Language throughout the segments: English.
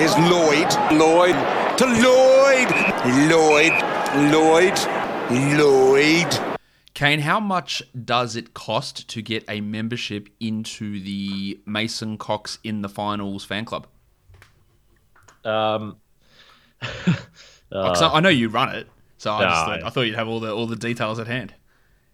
is Lloyd. Lloyd to Lloyd. Lloyd. Lloyd. Lloyd. Kane, how much does it cost to get a membership into the Mason Cox in the finals fan club? Um, Uh, I know you run it, so I, just no, thought, I thought you'd have all the all the details at hand.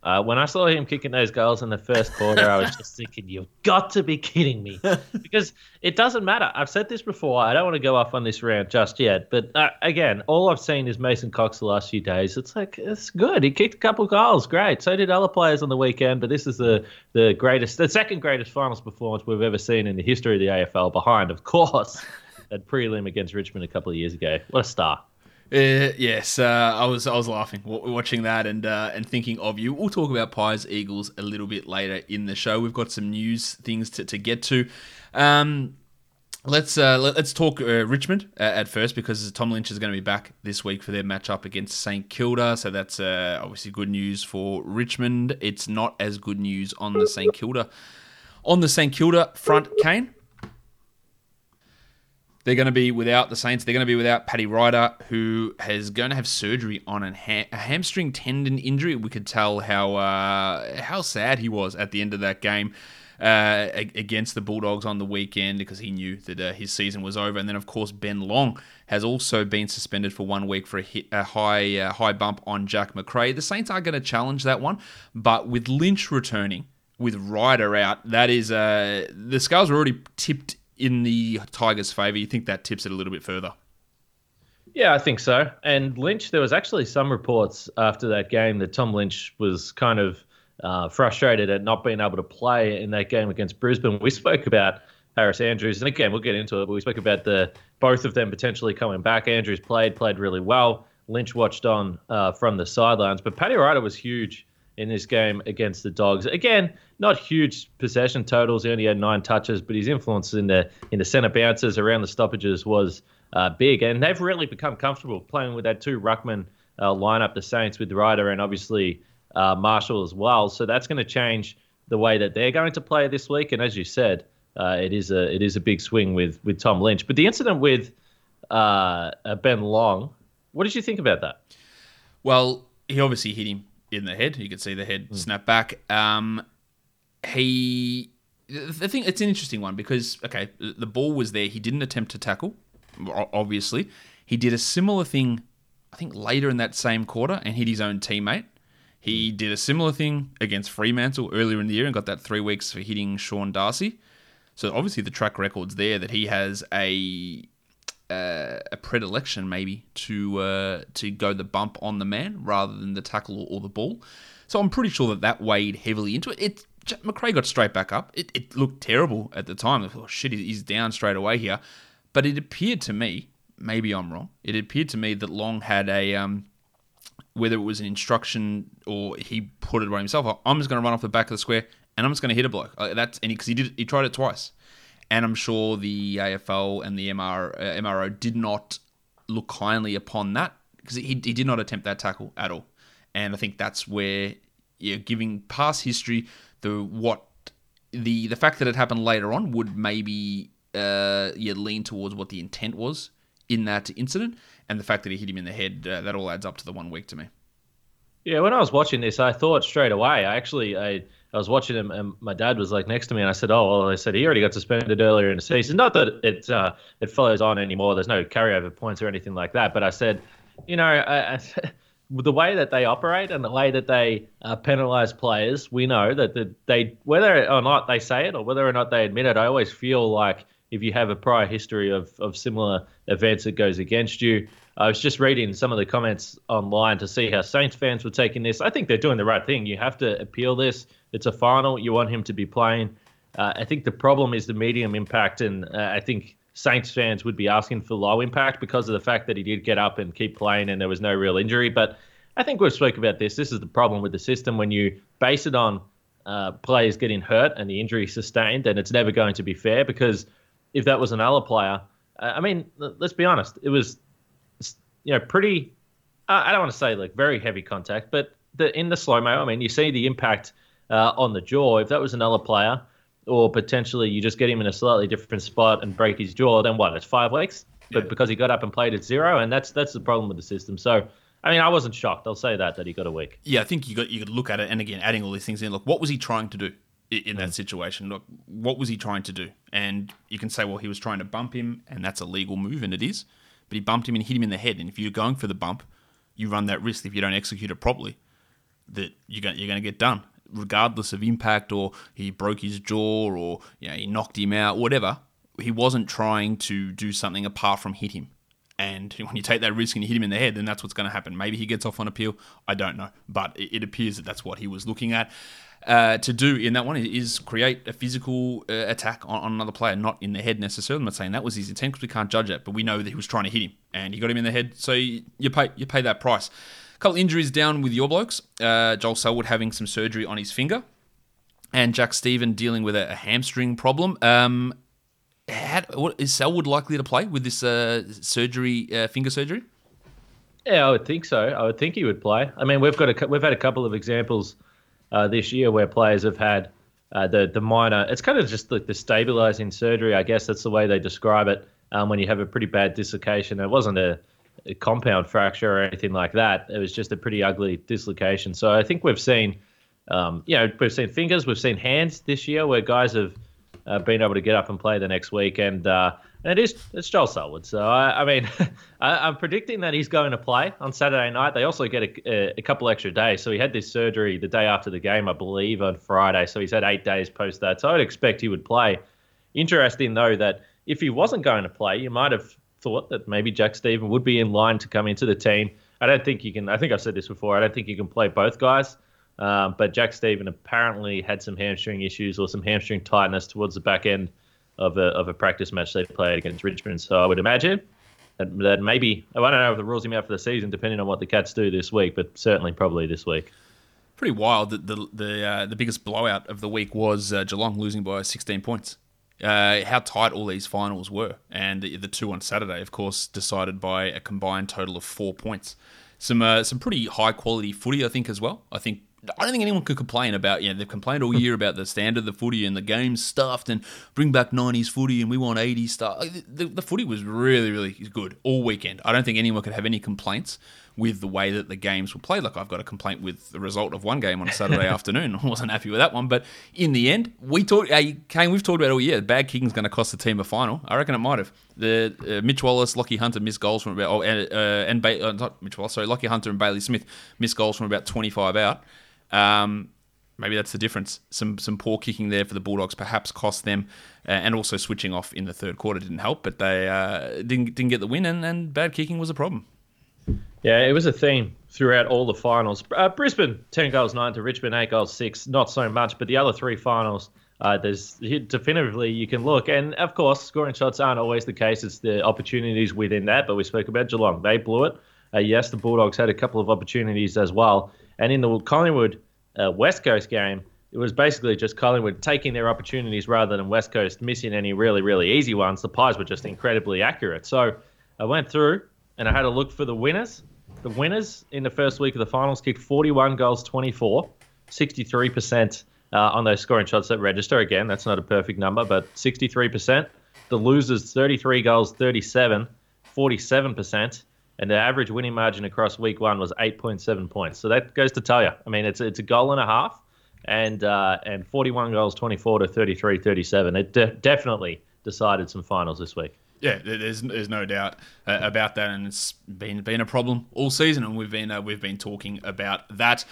Uh, when I saw him kicking those goals in the first quarter, I was just thinking, you've got to be kidding me. Because it doesn't matter. I've said this before. I don't want to go off on this rant just yet. But uh, again, all I've seen is Mason Cox the last few days. It's like, it's good. He kicked a couple goals. Great. So did other players on the weekend. But this is the, the greatest, the second greatest finals performance we've ever seen in the history of the AFL, behind, of course, that prelim against Richmond a couple of years ago. What a star. Uh, yes, uh, I was I was laughing watching that and uh, and thinking of you. We'll talk about Pies Eagles a little bit later in the show. We've got some news things to, to get to. Um, let's uh, let, us talk uh, Richmond uh, at first because Tom Lynch is going to be back this week for their matchup against St Kilda. So that's obviously good news for Richmond. It's not as good news on the St Kilda on the St Kilda front. Kane. They're going to be without the Saints. They're going to be without Paddy Ryder, who is going to have surgery on a, ha- a hamstring tendon injury. We could tell how uh, how sad he was at the end of that game uh, against the Bulldogs on the weekend because he knew that uh, his season was over. And then, of course, Ben Long has also been suspended for one week for a, hit, a high uh, high bump on Jack Macrae. The Saints are going to challenge that one, but with Lynch returning, with Ryder out, that is uh, the scales were already tipped in the Tigers' favour. You think that tips it a little bit further? Yeah, I think so. And Lynch, there was actually some reports after that game that Tom Lynch was kind of uh, frustrated at not being able to play in that game against Brisbane. We spoke about Harris Andrews, and again, we'll get into it, but we spoke about the both of them potentially coming back. Andrews played, played really well. Lynch watched on uh, from the sidelines, but Paddy Ryder was huge in this game against the Dogs. Again, not huge possession totals. He only had nine touches, but his influence in the in the centre bounces around the stoppages was uh, big, and they've really become comfortable playing with that two ruckman uh, lineup, the Saints with Ryder and obviously uh, Marshall as well. So that's going to change the way that they're going to play this week. And as you said, uh, it is a it is a big swing with with Tom Lynch. But the incident with uh, Ben Long, what did you think about that? Well, he obviously hit him in the head. You could see the head mm. snap back. Um, he, the thing, it's an interesting one because okay, the ball was there. He didn't attempt to tackle, obviously. He did a similar thing, I think, later in that same quarter and hit his own teammate. He did a similar thing against Fremantle earlier in the year and got that three weeks for hitting Sean Darcy. So obviously the track record's there that he has a uh, a predilection maybe to uh, to go the bump on the man rather than the tackle or, the ball. So I'm pretty sure that that weighed heavily into it. It Macrae got straight back up. It, it looked terrible at the time. I thought, oh, shit, he's down straight away here. But it appeared to me, maybe I'm wrong. It appeared to me that Long had a um, whether it was an instruction or he put it by himself. I'm just going to run off the back of the square and I'm just going to hit a bloke. That's and because he, he did he tried it twice and I'm sure the AFL and the MR, uh, MRO did not look kindly upon that because he, he did not attempt that tackle at all. And I think that's where you're giving past history the what the the fact that it happened later on would maybe uh, you lean towards what the intent was in that incident, and the fact that he hit him in the head uh, that all adds up to the one week to me. Yeah, when I was watching this, I thought straight away. I actually I I was watching him, and my dad was like next to me, and I said, "Oh, well," I said he already got suspended earlier in the season. Not that it uh, it follows on anymore. There's no carryover points or anything like that. But I said, you know, I, I, the way that they operate and the way that they uh, penalise players, we know that the, they whether or not they say it or whether or not they admit it. I always feel like if you have a prior history of, of similar events that goes against you. I was just reading some of the comments online to see how Saints fans were taking this. I think they're doing the right thing. You have to appeal this. It's a final. You want him to be playing. Uh, I think the problem is the medium impact, and uh, I think Saints fans would be asking for low impact because of the fact that he did get up and keep playing and there was no real injury. But I think we've spoke about this. This is the problem with the system when you base it on uh, players getting hurt and the injury sustained, then it's never going to be fair because if that was another player, uh, I mean, let's be honest, it was you know pretty. I don't want to say like very heavy contact, but the in the slow mo, I mean, you see the impact uh, on the jaw. If that was another player, or potentially you just get him in a slightly different spot and break his jaw, then what? It's five weeks. But because he got up and played at zero, and that's that's the problem with the system. So I mean, I wasn't shocked. I'll say that that he got a week. Yeah, I think you got you could look at it, and again, adding all these things in. Look, what was he trying to do in, in that mm. situation? Look, what was he trying to do? And you can say, well, he was trying to bump him, and that's a legal move, and it is. But he bumped him and hit him in the head. And if you're going for the bump, you run that risk if you don't execute it properly that you're going, you're going to get done, regardless of impact or he broke his jaw or you know he knocked him out, whatever. He wasn't trying to do something apart from hit him. And when you take that risk and you hit him in the head, then that's what's going to happen. Maybe he gets off on appeal. I don't know. But it, appears that that's what he was looking at. Uh, to do in that one is create a physical uh, attack on, on, another player, not in the head necessarily. I'm not saying that was his intent because we can't judge it, but we know that he was trying to hit him and he got him in the head. So you, you pay you pay that price. A couple injuries down with your blokes. Uh, Joel Selwood having some surgery on his finger, and Jack Steven dealing with a, a hamstring problem. Um, had, what, is Selwood likely to play with this uh, surgery, uh, finger surgery? Yeah, I would think so. I would think he would play. I mean, we've got a we've had a couple of examples uh, this year where players have had uh, the the minor. It's kind of just like the stabilizing surgery. I guess that's the way they describe it. Um, when you have a pretty bad dislocation, it wasn't a, a, compound fracture or anything like that. It was just a pretty ugly dislocation. So I think we've seen, um, you know, we've seen fingers, we've seen hands this year where guys have uh, being able to get up and play the next week. And uh, and it is it's Joel Selwood. So I, I mean, I, am predicting that he's going to play on Saturday night. They also get a, a, couple extra days. So he had this surgery the day after the game, I believe, on Friday. So he's had eight days post that. So I'd expect he would play. Interesting though that if he wasn't going to play, you might have thought that maybe Jack Steven would be in line to come into the team. I don't think you can. I think I've said this before. I don't think you can play both guys. Um, but Jack Steven apparently had some hamstring issues or some hamstring tightness towards the back end of a, of a practice match they played against Richmond. So I would imagine that, that maybe, I don't know if it rules him out for the season, depending on what the Cats do this week, but certainly probably this week. Pretty wild that the the uh, the biggest blowout of the week was uh, Geelong losing by 16 points. Uh, how tight all these finals were, and the, the, two on Saturday, of course, decided by a combined total of four points. Some uh, some pretty high quality footy, I think, as well. I think I don't think anyone could complain about, you know, they've complained all year about the standard of the footy and the game's stuffed and bring back 90s footy and we want 80s stuff. The, the, the, footy was really, really good all weekend. I don't think anyone could have any complaints with the way that the games were played. Like, I've got a complaint with the result of one game on a Saturday afternoon. I wasn't happy with that one. But in the end, we talked, uh, Kane, we've talked about all year. Bad kicking is going to cost the team a final. I reckon it might have. The uh, Mitch Wallis, Lachie Hunter missed goals from about, oh, and, uh, and ba- uh, not Mitch Wallis, sorry, Lachie Hunter and Bailey Smith missed goals from about 25 out. Um, maybe that's the difference. Some some poor kicking there for the Bulldogs perhaps cost them, uh, and also switching off in the third quarter didn't help. But they uh, didn't didn't get the win, and, and bad kicking was a problem. Yeah, it was a theme throughout all the finals. Uh, Brisbane ten goals nine to Richmond eight goals six, not so much, but the other three finals. Uh, there's definitively you can look, and of course, scoring shots aren't always the case. It's the opportunities within that. But we spoke about Geelong; they blew it. Uh, yes, the Bulldogs had a couple of opportunities as well, and in the Collingwood uh, West Coast game, it was basically just Collingwood taking their opportunities rather than West Coast missing any really, really easy ones. The pies were just incredibly accurate. So I went through and I had a look for the winners. The winners in the first week of the finals kicked 41 goals, 24, 63% uh, on those scoring shots that register. Again, that's not a perfect number, but 63%. The losers, 33 goals, 37, 47% and the average winning margin across week one was 8.7 points. So that goes to tell you. I mean, it's it's a goal and a half, and uh, and 41 goals, 24 to 33, 37. It de- definitely decided some finals this week. Yeah, there's there's no doubt uh, about that, and it's been been a problem all season, and we've been uh, we've been talking about that.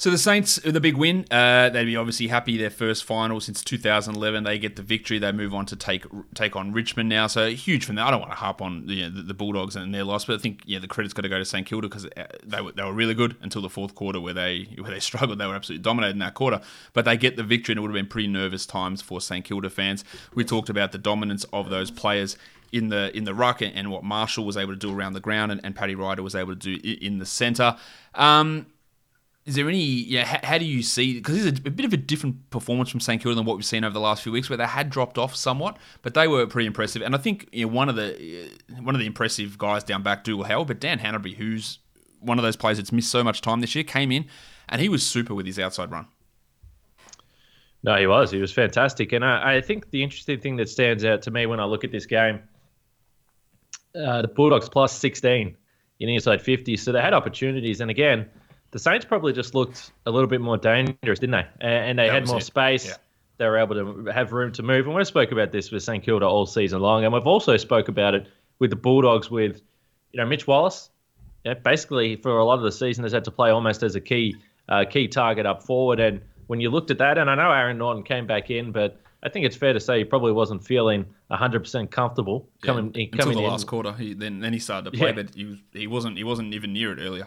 So the Saints, the big win, uh, they'd be obviously happy. Their first final since 2011. They get the victory. They move on to take take on Richmond now. So huge from there. I don't want to harp on you know, the, the, Bulldogs and their loss, but I think yeah, the credit's got to go to St Kilda because uh, they were, they were really good until the fourth quarter where they where they struggled. They were absolutely dominating that quarter, but they get the victory, and it would have been pretty nervous times for St Kilda fans. We talked about the dominance of those players in the in the ruck and, and what Marshall was able to do around the ground and, and Paddy Ryder was able to do in the centre. Um, is there any? Yeah, how, how do you see? Because this is a, a bit of a different performance from St Kilda than what we've seen over the last few weeks, where they had dropped off somewhat, but they were pretty impressive. And I think you know, one of the uh, one of the impressive guys down back, Dougal Howard, but Dan Hannebery who's one of those players that's missed so much time this year, came in and he was super with his outside run. No, he was. He was fantastic. And I, I think the interesting thing that stands out to me when I look at this game, uh, the Bulldogs plus 16 in inside 50. So they had opportunities. And again, the Saints probably just looked a little bit more dangerous, didn't they? And, and they That had more it. space. Yeah. They were able to have room to move. And we spoke about this with St Kilda all season long. And we've also spoke about it with the Bulldogs with, you know, Mitch Wallis. Yeah, basically, for a lot of the season, has had to play almost as a key uh, key target up forward. And when you looked at that, and I know Aaron Naughton came back in, but I think it's fair to say he probably wasn't feeling 100% comfortable coming, Yeah, in, until the in. last quarter. He, then then he started to play, Yeah. but he was, he wasn't he wasn't even near it earlier.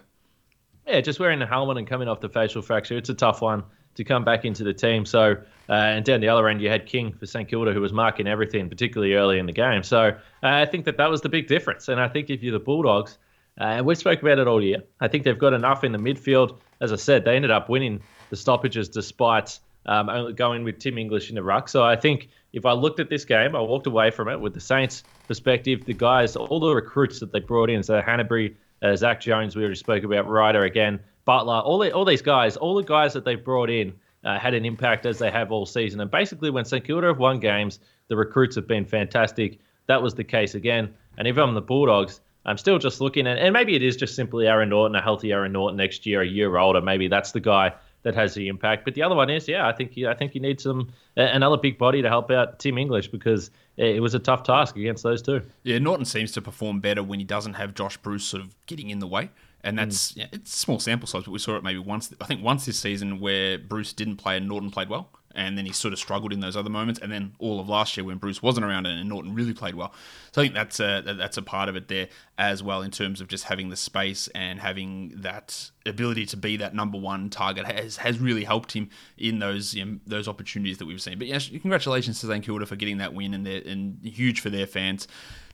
Yeah, just wearing the helmet and coming off the facial fracture, it's a tough one to come back into the team. So, uh, and down the other end, you had King for St Kilda, who was marking everything, particularly early in the game. So, uh, I think that that was the big difference. And I think if you're the Bulldogs, uh, and we spoke about it all year, I think they've got enough in the midfield. As I said, they ended up winning the stoppages despite um, going with Tim English in the ruck. So, I think if I looked at this game, I walked away from it with the Saints' perspective. The guys, all the recruits that they brought in, so Hannebery, uh, Zak Jones, we already spoke about, Ryder again, Butler, all the, all these guys, all the guys that they brought in uh, had an impact as they have all season. And basically, when St Kilda have won games, the recruits have been fantastic. That was the case again. And if I'm the Bulldogs, I'm still just looking at, and maybe it is just simply Aaron Naughton, a healthy Aaron Naughton next year, a year older. Maybe that's the guy that has the impact. But the other one is, yeah, I think you, I think you need some another big body to help out Tim English because it was a tough task against those two. Yeah, Naughton seems to perform better when he doesn't have Josh Bruce sort of getting in the way. And that's mm. yeah, it's small sample size, but we saw it maybe once. I think once this season where Bruce didn't play and Naughton played well, and then he sort of struggled in those other moments. And then all of last year when Bruce wasn't around and Naughton really played well. So I think that's a that's a part of it there as well in terms of just having the space and having that ability to be that number one target has has really helped him in those you know, those opportunities that we've seen. But yes, congratulations to St Kilda for getting that win and and huge for their fans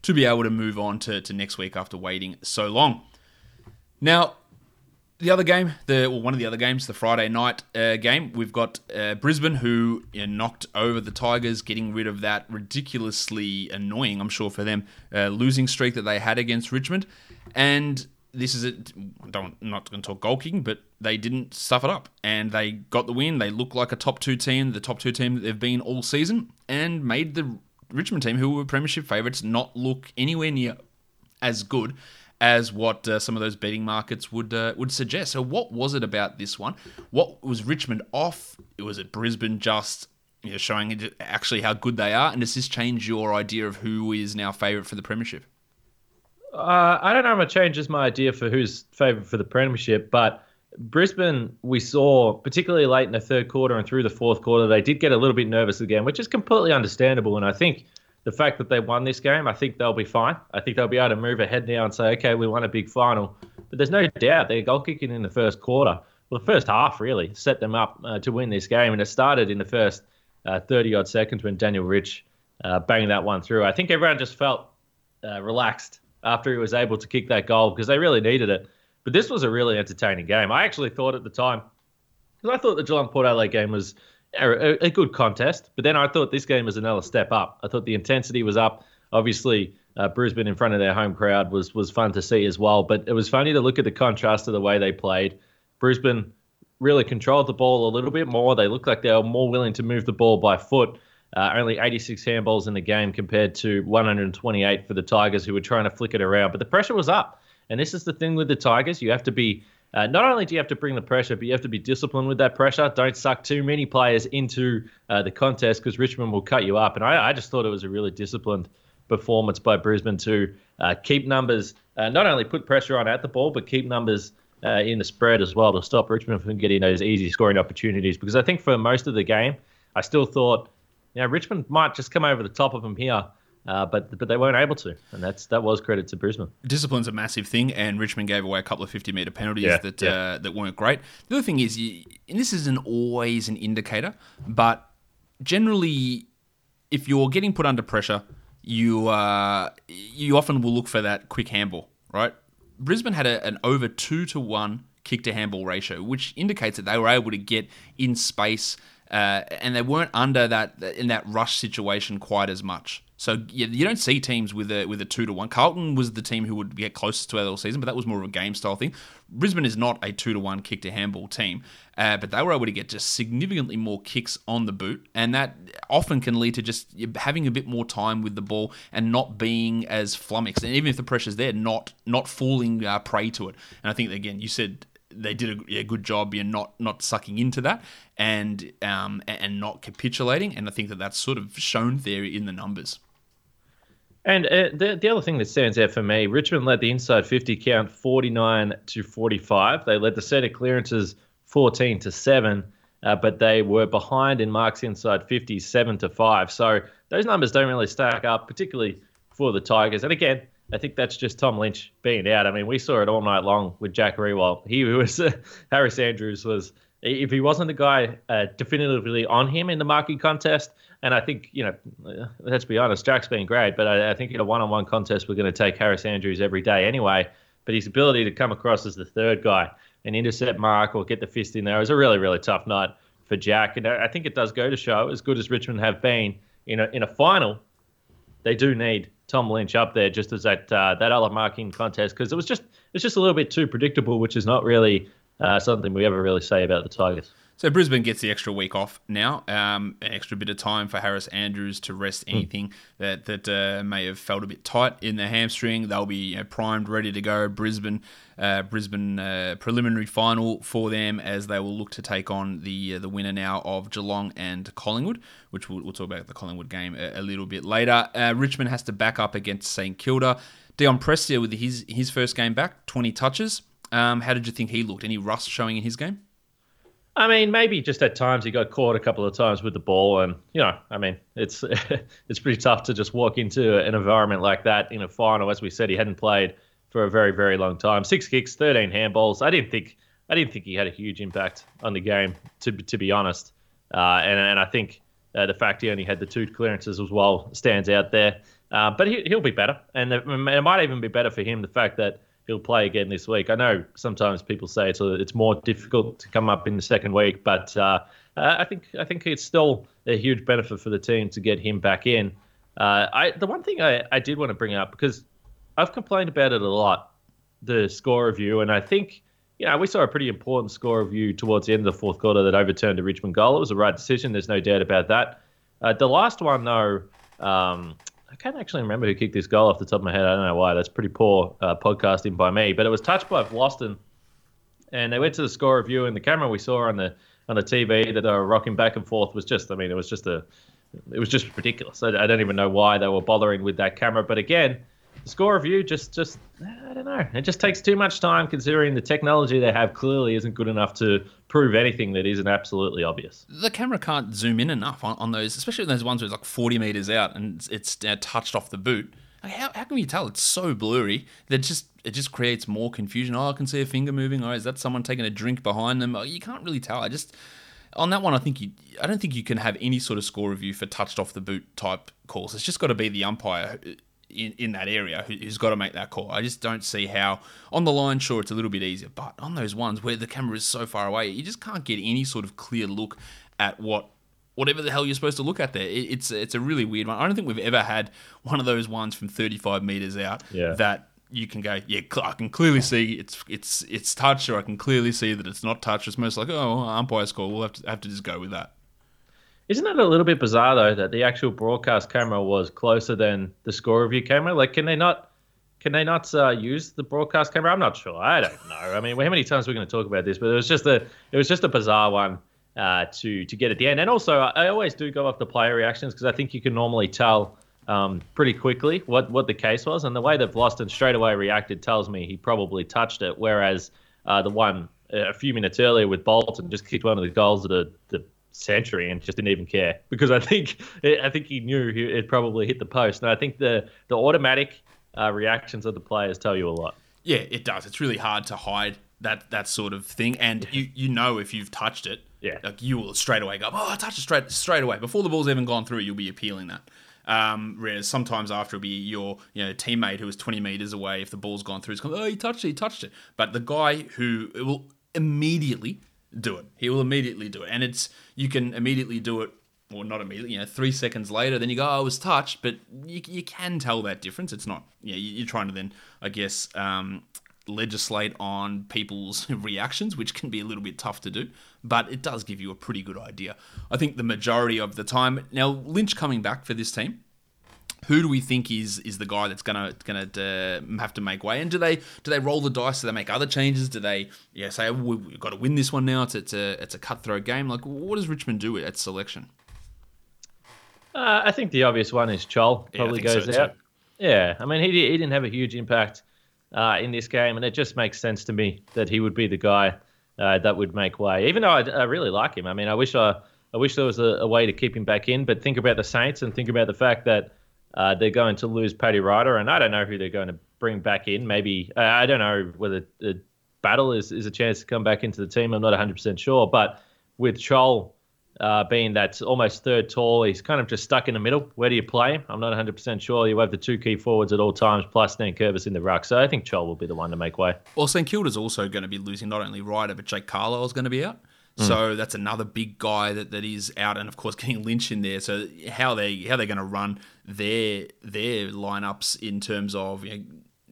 to be able to move on to, to next week after waiting so long. Now, the other game, the well, one of the other games, the Friday night uh, game, we've got uh, Brisbane who you know, knocked over the Tigers, getting rid of that ridiculously annoying, I'm sure for them, uh, losing streak that they had against Richmond. And this is. Don't I'm not going to talk goal but they didn't stuff it up, and they got the win. They look like a top two team, the top two team that they've been all season, and made the Richmond team, who were premiership favourites, not look anywhere near as good as what uh, some of those betting markets would uh, would suggest. So, what was it about this one? What was Richmond off? Was it Brisbane just you know, showing actually how good they are? And does this change your idea of who is now favourite for the premiership? Uh, I don't know if it changes my idea for who's favourite for the premiership, but Brisbane, we saw, particularly late in the third quarter and through the fourth quarter, they did get a little bit nervous again, which is completely understandable. And I think the fact that they won this game, I think they'll be fine. I think they'll be able to move ahead now and say, okay, we won a big final. But there's no doubt their goal kicking in the first quarter, well, the first half really, set them up uh, to win this game. And it started in the first 30 odd seconds when Daniel Rich uh, banged that one through. I think everyone just felt uh, relaxed after he was able to kick that goal because they really needed it. But this was a really entertaining game. I actually thought at the time, because I thought the Geelong Port Adelaide game was a, a good contest, but then I thought this game was another step up. I thought the intensity was up. Obviously, uh, Brisbane in front of their home crowd was was fun to see as well. But it was funny to look at the contrast of the way they played. Brisbane really controlled the ball a little bit more. They looked like they were more willing to move the ball by foot. Uh, only 86 handballs in the game compared to 128 for the Tigers, who were trying to flick it around. But the pressure was up. And this is the thing with the Tigers. You have to be, uh, not only do you have to bring the pressure, but you have to be disciplined with that pressure. Don't suck too many players into uh, the contest because Richmond will cut you up. And I, I, just thought it was a really disciplined performance by Brisbane to uh, keep numbers, uh, not only put pressure on at the ball, but keep numbers uh, in the spread as well to stop Richmond from getting those easy scoring opportunities. Because I think for most of the game, I still thought, you know, Richmond might just come over the top of them here. Uh, but but they weren't able to, and that's that was credit to Brisbane. Discipline's a massive thing, and Richmond gave away a couple of fifty meter penalties Yeah, that yeah. Uh, that weren't great. The other thing is, you, and this isn't always an indicator, but generally, if you're getting put under pressure, you uh, you often will look for that quick handball, right? Brisbane had a, an over two to one kick to handball ratio, which indicates that they were able to get in space uh, and they weren't under that in that rush situation quite as much. So yeah, you don't see teams with a with a two to one. Carlton was the team who would get closest to it all season, but that was more of a game style thing. Brisbane is not a two to one kick to handball team, uh, but they were able to get just significantly more kicks on the boot, and that often can lead to just having a bit more time with the ball and not being as flummoxed. And even if the pressure's there, not not falling uh, prey to it. And I think again, you said they did a, a, good job in not not sucking into that and um, and not capitulating. And I think that that's sort of shown there in the numbers. And uh, the the other thing that stands out for me, Richmond led the inside 50 count 49 to 45. They led the set of clearances 14 to seven, uh, but they were behind in marks inside 50 seven to five. So those numbers don't really stack up, particularly for the Tigers. And again, I think that's just Tom Lynch being out. I mean, we saw it all night long with Jack Riewoldt. He was uh, Harris Andrews was if he wasn't the guy uh, definitively on him in the marking contest. And I think you know, let's be honest, Jack's been great, but I, I think in a one-on-one contest we're going to take Harris Andrews every day anyway. But his ability to come across as the third guy and intercept mark or get the fist in there was a really really tough night for Jack. And I think it does go to show, as good as Richmond have been in a in a final, they do need Tom Lynch up there just as that uh, that other marking contest because it was just it's just a little bit too predictable, which is not really uh, something we ever really say about the Tigers. So Brisbane gets the extra week off now, um, an extra bit of time for Harris Andrews to rest hmm. anything mm. that that uh, may have felt a bit tight in the hamstring. They'll be you know, primed, ready to go. Brisbane, uh, Brisbane uh, preliminary final for them as they will look to take on the uh, the winner now of Geelong and Collingwood, which we'll, we'll talk about the Collingwood game a, a little bit later. Uh, Richmond has to back up against St Kilda. Dion Prestia with his his first game back, twenty touches. Um, how did you think he looked? Any rust showing in his game? I mean, maybe just at times he got caught a couple of times with the ball, and you know, I mean, it's it's pretty tough to just walk into an environment like that in a final. As we said, he hadn't played for a very very long time. Six kicks, thirteen handballs. I didn't think I didn't think he had a huge impact on the game, to to be honest. Uh, and and I think uh, the fact he only had the two clearances as well stands out there. Uh, but he, he'll be better, and it might even be better for him the fact that he'll play again this week. I know sometimes people say it's a, it's more difficult to come up in the second week, but uh, I think I think it's still a huge benefit for the team to get him back in. Uh, I the one thing I, I did want to bring up because I've complained about it a lot, the score review, and I think you know we saw a pretty important score review towards the end of the fourth quarter that overturned the Richmond goal. It was the right decision. There's no doubt about that. Uh, the last one though. Um, I can't actually remember who kicked this goal off the top of my head. I don't know why. That's pretty poor uh, podcasting by me. But it was touched by Vlastuin, and they went to the score review, and the camera we saw on the on the TV that they were rocking back and forth was just. I mean, it was just a, it was just ridiculous. I, I don't even know why they were bothering with that camera. But again, score review just just I don't know. It just takes too much time considering the technology they have clearly isn't good enough to prove anything that isn't absolutely obvious. The camera can't zoom in enough on, on those, especially those ones where it's like 40 meters out and it's uh, touched off the boot. How, how can you tell? It's so blurry that just it just creates more confusion. Oh, I can see a finger moving. Oh, is that someone taking a drink behind them? Oh, you can't really tell. I just on that one, I think you, I don't think you can have any sort of score review for touched off the boot type calls. It's just got to be the umpire in, in that area who, has got to make that call. I just don't see how on the line, sure, it's a little bit easier, but on those ones where the camera is so far away, you just can't get any sort of clear look at what whatever the hell you're supposed to look at there. it's it's a really weird one. I don't think we've ever had one of those ones from 35 meters out yeah. that you can go, yeah, I can clearly see it's it's it's touch, or I can clearly see that it's not touch. It's most like, oh, umpire's call. We'll have to have to just go with that. Isn't it a little bit bizarre though that the actual broadcast camera was closer than the score review camera? Like, can they not? Can they not uh, use the broadcast camera? I'm not sure. I don't know. I mean, how many times we're going to talk about this? But it was just a it was just a bizarre one uh, to to get at the end. And also, I always do go off the player reactions because I think you can normally tell um, pretty quickly what what the case was. And the way that Vlastuin straight away reacted tells me he probably touched it. Whereas uh, the one a few minutes earlier with Bolton just kicked one of the goals at the, the century and just didn't even care because I think I think he knew it probably hit the post. And I think the the automatic uh, reactions of the players tell you a lot. Yeah, it does. It's really hard to hide that that sort of thing, and you you know if you've touched it, yeah, like you will straight away go, oh, I touched it straight straight away before the ball's even gone through. You'll be appealing that. Um, whereas sometimes after it'll be your you know teammate who is 20 meters away if the ball's gone through, it's going, oh, he touched it, he touched it. But the guy who will immediately do it, he will immediately do it, and it's you can immediately do it or not immediately, you know, three seconds later, then you go, oh, I was touched, but you, you can tell that difference. It's not, you know, you're trying to then, I guess, um, legislate on people's reactions, which can be a little bit tough to do, but it does give you a pretty good idea. I think the majority of the time, now Lynch coming back for this team, who do we think is is the guy that's gonna gonna uh, have to make way? And do they do they roll the dice? Do they make other changes? Do they yeah say oh, we've got to win this one now? It's it's a it's a cutthroat game. Like what does Richmond do at selection? Uh, I think the obvious one is Chol probably yeah, goes so out. Yeah, I mean he he didn't have a huge impact uh, in this game, and it just makes sense to me that he would be the guy uh, that would make way. Even though I, I, really like him, I mean I wish I I wish there was a, a, way to keep him back in. But think about the Saints and think about the fact that uh, they're going to lose Paddy Ryder, and I don't know who they're going to bring back in. Maybe uh, I don't know whether the Battle is, is a chance to come back into the team. I'm not 100% sure, but with Chol uh, being that almost third tall. He's kind of just stuck in the middle. Where do you play him? I'm not 100% sure. You have the two key forwards at all times, plus Nankervis in the ruck. So I think Chol will be the one to make way. Well, St Kilda's also going to be losing not only Ryder, but Jake Carlisle's going to be out. Mm. So that's another big guy that, that is out, and of course getting Lynch in there. So how they how they're going to run their their lineups in terms of you know,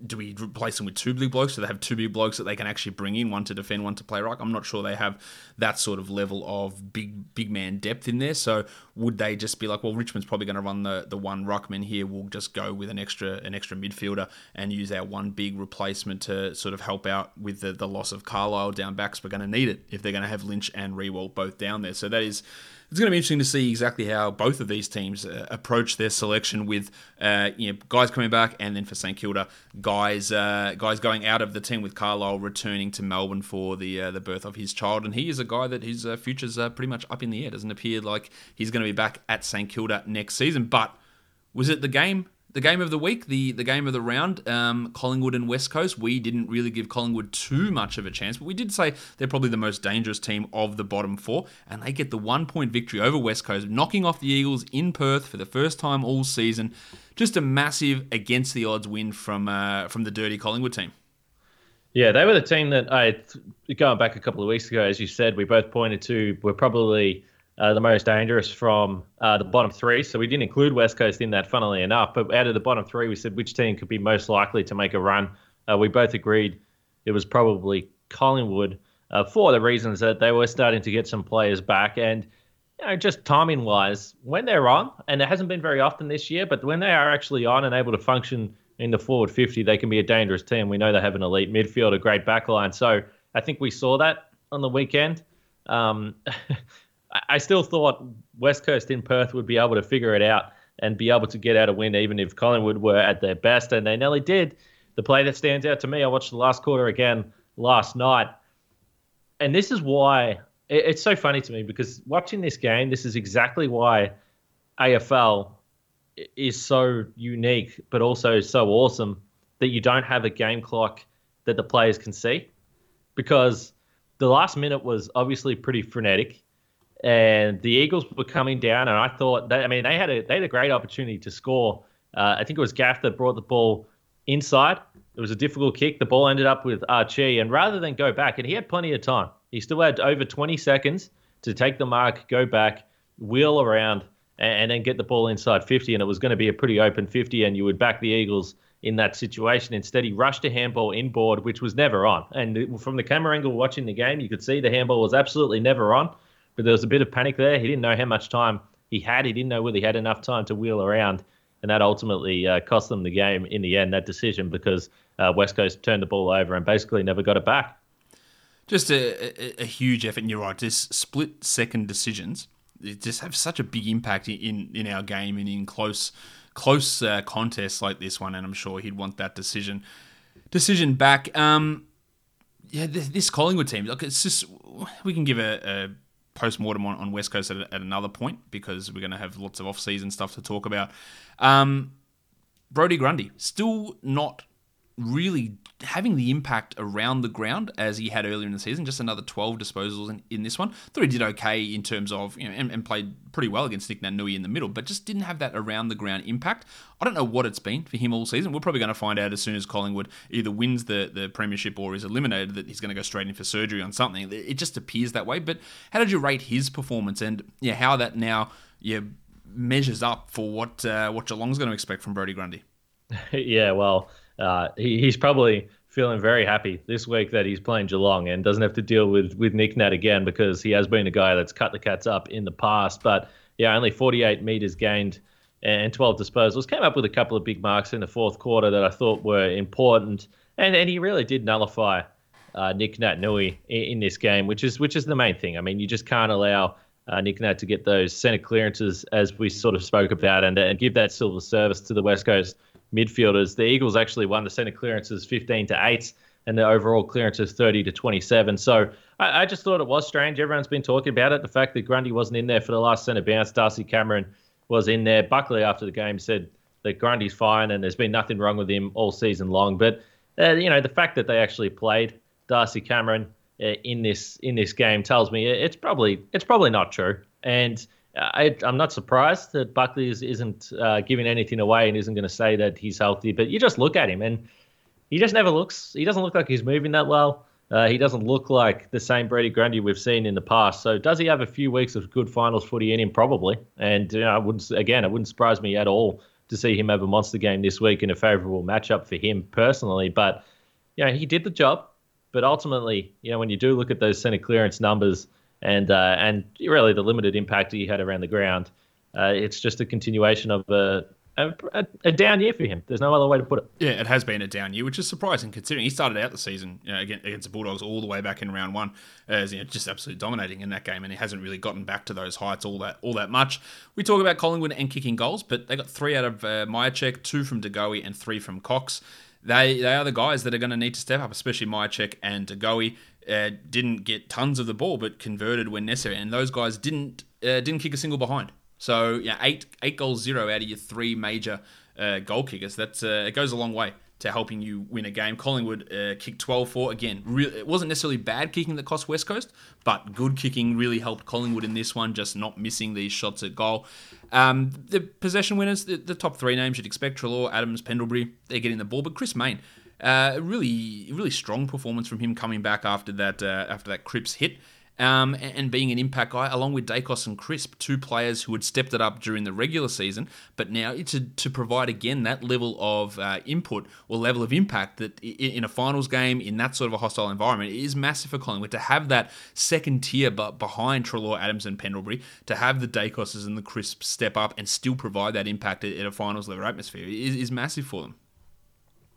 do we replace them with two big blokes? Do they have two big blokes that they can actually bring in, one to defend, one to play ruck? I'm not sure they have that sort of level of big big man depth in there. So would they just be like, well, Richmond's probably going to run the, the one ruckman here. We'll just go with an extra an extra midfielder and use our one big replacement to sort of help out with the, the loss of Carlisle down backs. We're going to need it if they're going to have Lynch and Riewoldt both down there. So that is it's going to be interesting to see exactly how both of these teams uh, approach their selection with uh, you know guys coming back, and then for St Kilda, guys uh, guys going out of the team with Carlisle returning to Melbourne for the uh, the birth of his child, and he is a guy that his uh, future's uh, pretty much up in the air. Doesn't appear like he's going to be back at St Kilda next season, but was it the game the game of the week, the, the game of the round, um, Collingwood and West Coast. We didn't really give Collingwood too much of a chance, but we did say they're probably the most dangerous team of the bottom four, and they get the one point victory over West Coast, knocking off the Eagles in Perth for the first time all season. Just a massive against the odds win from uh, from the dirty Collingwood team. Yeah, they were the team that I going back a couple of weeks ago, as you said, we both pointed to were probably uh, the most dangerous from uh, the bottom three. So we didn't include West Coast in that, funnily enough. But out of the bottom three, we said which team could be most likely to make a run. Uh, we both agreed it was probably Collingwood uh, for the reasons that they were starting to get some players back. And you know, just timing wise, when they're on, and it hasn't been very often this year, but when they are actually on and able to function in the forward 50, they can be a dangerous team. We know they have an elite midfield, a great backline. So I think we saw that on the weekend. Um, I still thought West Coast in Perth would be able to figure it out and be able to get out a win, even if Collingwood were at their best, and they nearly did. The play that stands out to me, I watched the last quarter again last night, and this is why it's so funny to me because watching this game, this is exactly why AFL is so unique, but also so awesome that you don't have a game clock that the players can see, because the last minute was obviously pretty frenetic and the Eagles were coming down, and I thought that I mean they had a they had a great opportunity to score. Uh, I think it was Gaff that brought the ball inside. It was a difficult kick. The ball ended up with Archie, and rather than go back, and he had plenty of time. He still had over 20 seconds to take the mark, go back, wheel around, and, and then get the ball inside 50. And it was going to be a pretty open 50, and you would back the Eagles in that situation. Instead, he rushed a handball inboard, which was never on. And from the camera angle watching the game, you could see the handball was absolutely never on. But there was a bit of panic there. He didn't know how much time he had. He didn't know whether he had enough time to wheel around. And that ultimately uh, cost them the game in the end, that decision, because uh, West Coast turned the ball over and basically never got it back. Just a, a, a huge effort. And you're right, just split second decisions just have such a big impact in, in our game and in close close uh, contests like this one. And I'm sure he'd want that decision decision back. Um, yeah, this, this Collingwood team, look, it's just we can give a, a post mortem on, on West Coast at, at, another point because we're going to have lots of off season stuff to talk about. Um, Brodie Grundy still not really having the impact around the ground as he had earlier in the season. Just another 12 disposals in, in this one. Thought he did okay in terms of, you know, and, and played pretty well against Nic Naitanui in the middle, but just didn't have that around the ground impact. I don't know what it's been for him all season. We're probably going to find out as soon as Collingwood either wins the, the premiership or is eliminated that he's going to go straight in for surgery on something. It just appears that way. But how did you rate his performance and yeah, how that now yeah measures up for what uh, what Geelong's going to expect from Brodie Grundy? yeah, well, uh, he, he's probably feeling very happy this week that he's playing Geelong and doesn't have to deal with with Nick Nat again because he has been a guy that's cut the cats up in the past. But yeah, only 48 meters gained and 12 disposals. Came up with a couple of big marks in the fourth quarter that I thought were important, and and he really did nullify uh, Nic Naitanui in, in, this game, which is which is the main thing. I mean, you just can't allow. Uh, Nick Nat to get those centre clearances as we sort of spoke about and, and give that silver service to the West Coast midfielders. The Eagles actually won the centre clearances 15 to 8 and the overall clearances 30 to 27. So I, I, just thought it was strange. Everyone's been talking about it. The fact that Grundy wasn't in there for the last centre bounce, Darcy Cameron was in there. Buckley after the game said that Grundy's fine and there's been nothing wrong with him all season long. But uh, you know the fact that they actually played Darcy Cameron uh, in this in this game tells me it's probably it's probably not true. And I, am not surprised that Buckley is, isn't uh, giving anything away and isn't going to say that he's healthy. But you just look at him and he just never looks. He doesn't look like he's moving that well. Uh, he doesn't look like the same Brodie Grundy we've seen in the past. So does he have a few weeks of good finals footy in him? Probably. And you know, I wouldn't again, it wouldn't surprise me at all to see him have a monster game this week in a favourable matchup for him personally. But you know, he did the job. But ultimately, you know, when you do look at those centre clearance numbers, and uh, and really the limited impact he had around the ground. Uh, it's just a continuation of a, a, a, down year for him. There's no other way to put it. Yeah, it has been a down year, which is surprising considering he started out the season you know, against the Bulldogs all the way back in round one as you know, just absolutely dominating in that game, and he hasn't really gotten back to those heights all that all that much. We talk about Collingwood and kicking goals, but they got three out of uh, Mihocek, two from De Goey, and three from Cox. They they are the guys that are going to need to step up, especially Mihocek and De Goey uh, didn't get tons of the ball, but converted when necessary. And those guys didn't uh, didn't kick a single behind. So yeah, eight eight goals zero out of your three major uh, goal kickers. That's uh, it goes a long way to helping you win a game. Collingwood uh, kicked 12-4 again. Really, it wasn't necessarily bad kicking that cost West Coast, but good kicking really helped Collingwood in this one. Just not missing these shots at goal. Um, the possession winners, the, the, top three names you'd expect: Treloar, Adams, Pendlebury. They're getting the ball, but Chris Mayne uh, really, really strong performance from him coming back after that uh, after that Cripps hit. Um, and, being an impact guy, along with Daicos and Crisp, two players who had stepped it up during the regular season, but now to, to provide again that level of uh, input or level of impact that in a finals game, in that sort of a hostile environment, is massive for Collingwood. To have that second tier but behind Treloar, Adams, and Pendlebury, to have the Daicoses and the Crisp step up and still provide that impact at, a finals level atmosphere is, is massive for them.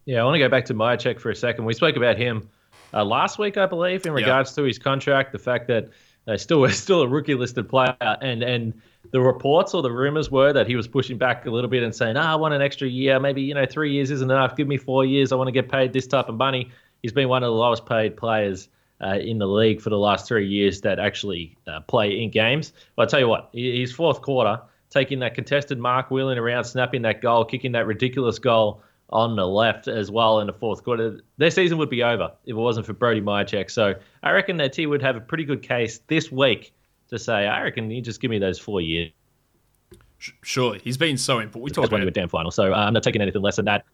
Yeah, I want to go back to Mihocek for a second. We spoke about him uh, last week, I believe, in regards to his contract, the fact that uh, still still a rookie listed player, and and the reports or the rumors were that he was pushing back a little bit and saying, "Ah, oh, I want an extra year. Maybe you know three years isn't enough. Give me four years. I want to get paid this type of money." He's been one of the lowest paid players uh, in the league for the last three years that actually uh, play in games. But I tell you what, his fourth quarter, taking that contested mark, wheeling around, snapping that goal, kicking that ridiculous goal on the left as well in the fourth quarter. Their season would be over if it wasn't for Brody Mihocek. So I reckon that he would have a pretty good case this week to say, I reckon you just give me those four years. Sure, He's been so important. We talked about it. damn final. So uh, I'm not taking anything less than that.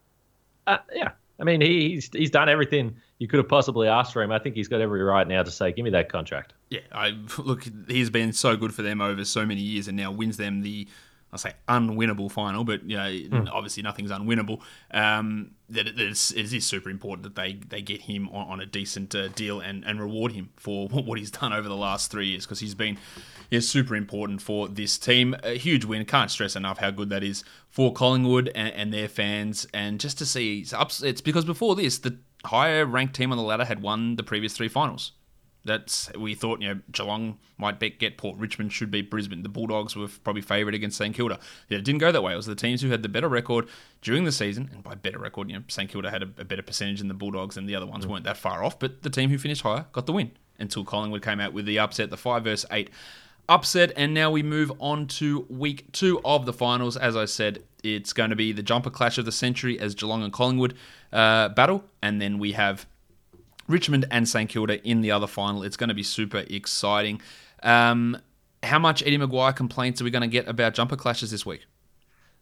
Uh, yeah. I mean, he, he's he's done everything you could have possibly asked for him. I think he's got every right now to say, "Give me that contract." Yeah, I look. He's been so good for them over so many years, and now wins them the I say unwinnable final, but you know, mm. obviously nothing's unwinnable. Um, that it, is, it is super important that they, they get him on, on a decent uh, deal and, and reward him for what he's done over the last three years because he's been yeah, super important for this team. A huge win. Can't stress enough how good that is for Collingwood and, and their fans. And just to see, it's, it's because before this, the higher ranked team on the ladder had won the previous three finals. That's we thought you know Geelong might bet, get Port Richmond should be Brisbane. The Bulldogs were probably favourite against St Kilda. Yeah, it didn't go that way. It was the teams who had the better record during the season, and by better record, you know St Kilda had a, a better percentage than the Bulldogs, and the other ones mm. weren't that far off. But the team who finished higher got the win until Collingwood came out with the upset, the five versus eight upset. And now we move on to week two of the finals. As I said, it's going to be the jumper clash of the century as Geelong and Collingwood uh, battle. And then we have Richmond and St Kilda in the other final. It's going to be super exciting. Um, how much Eddie McGuire complaints are we going to get about jumper clashes this week?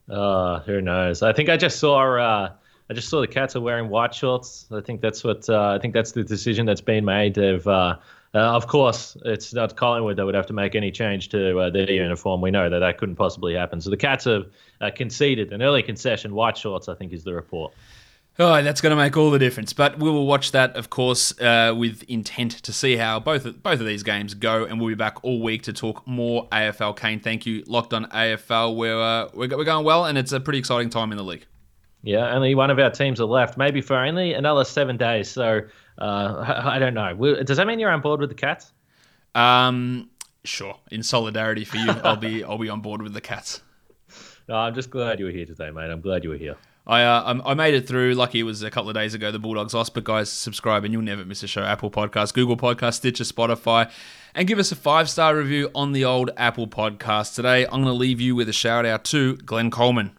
Uh, who knows? I think I just saw. Uh, I just saw the Cats are wearing white shorts. I think that's what. Uh, I think that's the decision that's been made. Of, uh, uh, of course, it's not Collingwood that would have to make any change to uh, their uniform. We know that that couldn't possibly happen. So the Cats have uh, conceded an early concession. White shorts, I think, is the report. Oh, that's going to make all the difference. But we will watch that, of course, uh, with intent to see how both of, both of these games go, and we'll be back all week to talk more AFL. Kane, thank you. Locked on AFL, we're, uh, we're, we're going well, and it's a pretty exciting time in the league. Yeah, only one of our teams are left, maybe for only another seven days. So uh, I don't know. Does that mean you're on board with the Cats? Um, sure. In solidarity for you, I'll be I'll be on board with the Cats. No, I'm just glad you were here today, mate. I'm glad you were here. I uh, I made it through. Lucky it was a couple of days ago. The Bulldogs lost, but guys, subscribe and you'll never miss a show. Apple Podcast, Google Podcast, Stitcher, Spotify, and give us a five star review on the old Apple Podcast. Today, I'm going to leave you with a shout out to Glenn Coleman.